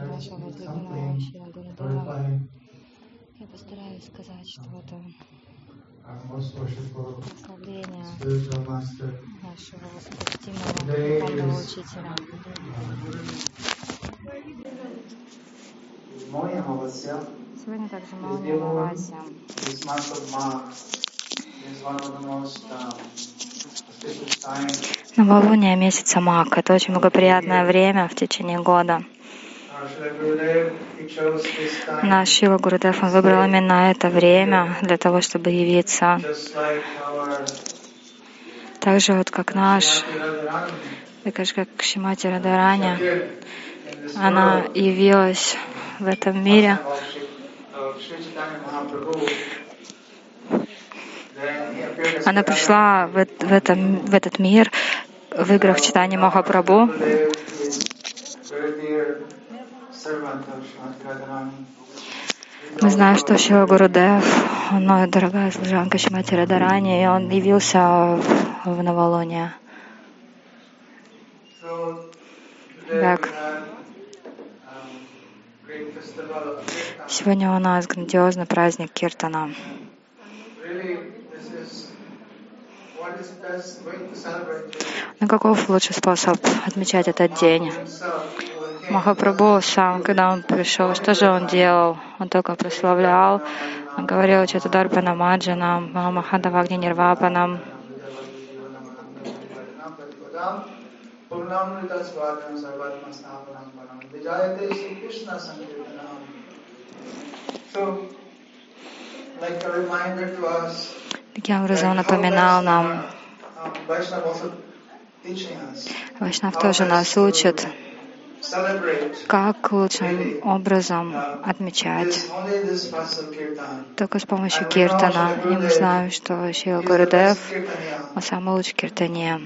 нашего возлюбленного. Я постараюсь сказать что-то. Прославление нашего достижимого духовного учителя. Сегодня также Мауни Амавасия. Новолуние месяца Мак. Это очень благоприятное время в течение года. Наш Шила Гурудев, он выбрал именно это время для того, чтобы явиться. Так же вот как наш, так же как Шимати Радарани, она явилась в этом мире. Она пришла в, в, этом, в этот мир, выиграв читание Махапрабху. Мы знаем, что Шива Гурудев, моя дорогая служанка Шимати Радарани, и он явился в Новолуние. Так. Сегодня у нас грандиозный праздник Киртана. Ну каков лучший способ отмечать этот день? Махапрабху сам, когда он пришел, что же он делал? Он только прославлял, он говорил Чатударпана Маджанам, Махадавагни Нирвапанам. Таким образом, он напоминал нам, Вайшнав тоже нас учит, как лучшим образом отмечать только с помощью киртана. И мы знаем, что Шила Гурудев, он самый лучший киртане.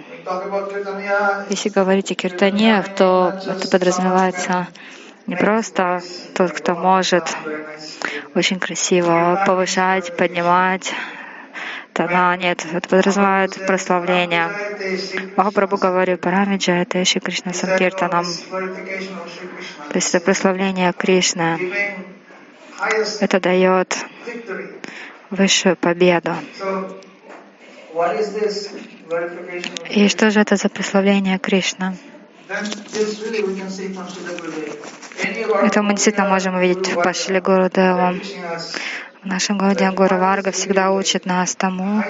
Если говорить о киртане, то это подразумевается не просто тот, кто может очень красиво повышать, поднимать тона, нет, это подразумевает прославление. Махапрабху говорит, Парамиджа — это Шри Кришна Санкиртанам. То есть это прославление Кришны. Это дает высшую победу. И что же это за прославление Кришны? Это мы действительно можем увидеть в Пашиле Гурудеву. В нашем городе Варга всегда учит нас тому,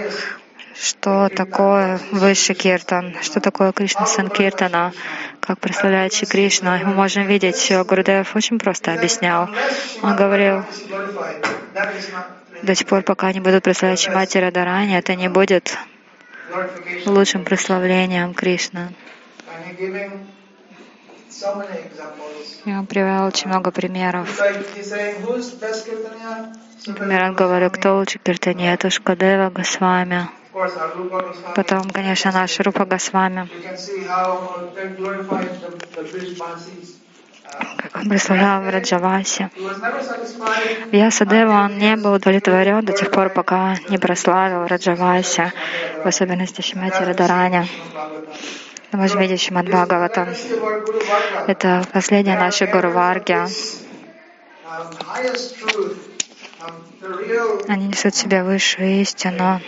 что такое высший киртан, что такое Кришна Санкиртана, как прославляет Шри Кришна. Мы можем видеть, что Гурудев очень просто объяснял. Он говорил, до тех пор, пока они будут прославлять Шимати Радарани, это не будет лучшим прославлением Кришны. Я привел очень много примеров. Например, он говорил, кто лучше киртани, это Шкадева Госвами. Потом, конечно, наш Рупа Госвами. Как он прославлял в Раджавасе. Вьясадева, он не был удовлетворен до тех пор, пока не прославил Раджавасе, в особенности Шимати Радарани. Мы можем видеть Шимад Бхагаватам. Это последняя наша Гуру. Они несут в себе высшую истину,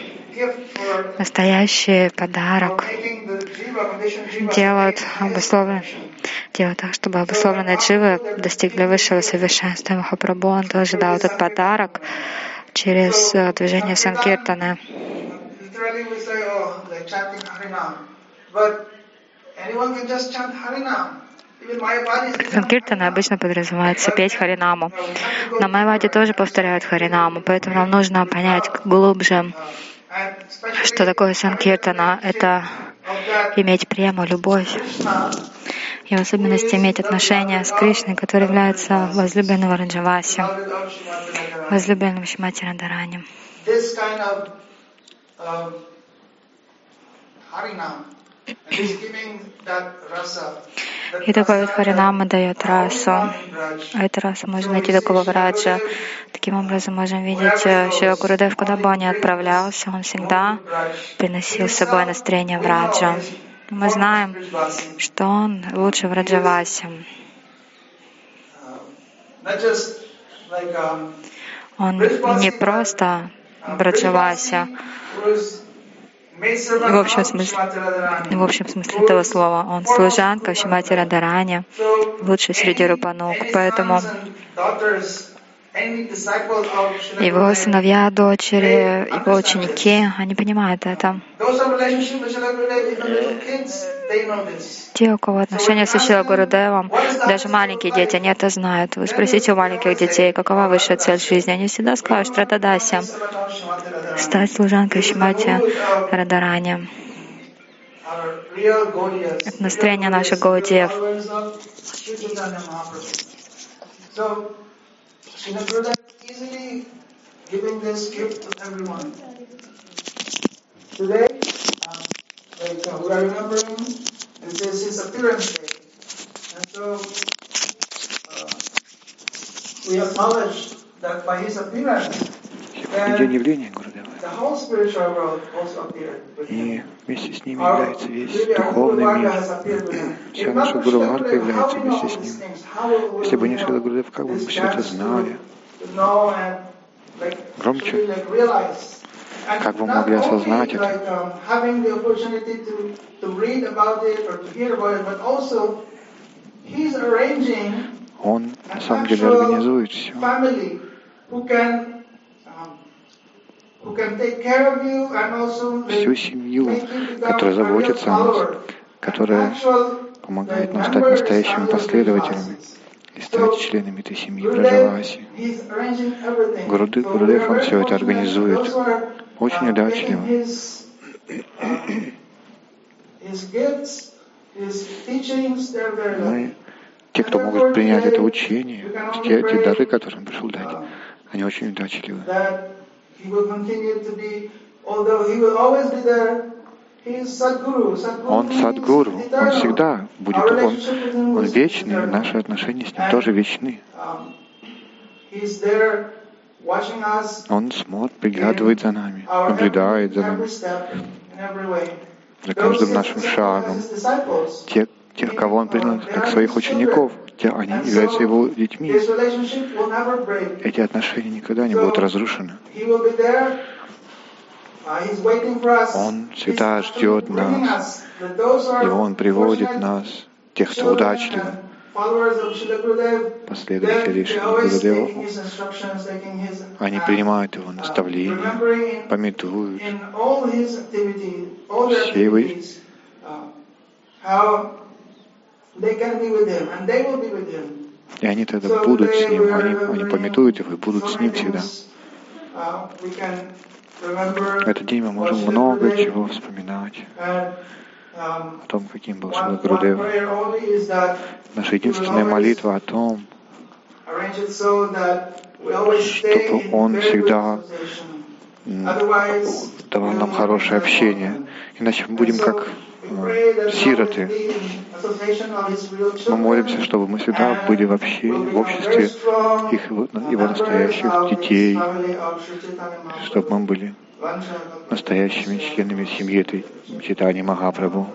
настоящий подарок, делают обусловлен, делают так, чтобы обусловленные дживы достигли высшего совершенства. Махапрабху, он тоже дал этот подарок через э, движение Санкиртана. Санкиртана обычно подразумевается петь Харинаму. На Майваде тоже повторяют Харинаму, поэтому нам нужно понять глубже, что такое Санкиртана. Это иметь прему, любовь. И в особенности иметь отношения с Кришной, который является возлюбленным Раджаваси, возлюбленным Шимати Радарани. И такой вот Харинама дает расу. А эту расу можно найти такого враджа. Таким образом, можем видеть, э, что Гурудев, куда бы он ни отправлялся, он всегда приносил с собой настроение враджа. Мы знаем, что он лучше в. Он не просто Браджавася, в общем смысле, в общем смысле этого слова. Он служанка Шимати Радарани, лучший среди рупанук. Поэтому его сыновья, дочери, его ученики, они понимают это. Те, у кого отношения с Ишила Гурудевом, даже маленькие дети, они это знают. Вы спросите у маленьких детей, какова высшая цель жизни. Они всегда скажут, что это Дася, стать служанкой Шимати Радарани. Это настроение наших Гаудиев. in a product easily giving this gift to everyone. Today, um, like uh, we are remembering this is his appearance day. And so uh, we acknowledge that by his appearance, then И вместе с ним является весь духовный мир. Вся наша Гуруварка является вместе с ним. Если бы не Шрила Гурудев, как бы мы все это знали? Громче. Как вы могли осознать это? Он на самом деле организует все всю семью, которая заботится о нас, которая помогает нам стать настоящими последователями и стать членами этой семьи Браджаваси. Гурудев, он все это организует очень удачливо. Мы, те, кто могут принять это учение, те, те дары, которые он пришел дать, они очень удачливы. Он Садгуру, он всегда будет, он, он вечный, наши отношения с ним тоже вечны. Он смотрит, приглядывает за нами, наблюдает за нами, за каждым нашим шагом. Те, тех, кого он принял как своих учеников, те, они являются его детьми. Эти отношения никогда не будут разрушены. Он всегда ждет нас, и Он приводит нас, тех, кто удачлив, последователи Шри Гурудева, они принимают его наставления, пометуют все его и они тогда будут с ним, они, они пометуют его и будут с ним всегда. В этот день мы можем много чего вспоминать о том, каким был Шила Гурудев. Наша единственная молитва о том, чтобы Он всегда давал нам хорошее общение. Иначе мы будем как сироты. Мы молимся, чтобы мы всегда были вообще в обществе их, его настоящих детей, чтобы мы были настоящими членами семьи этой Читани Махапрабху.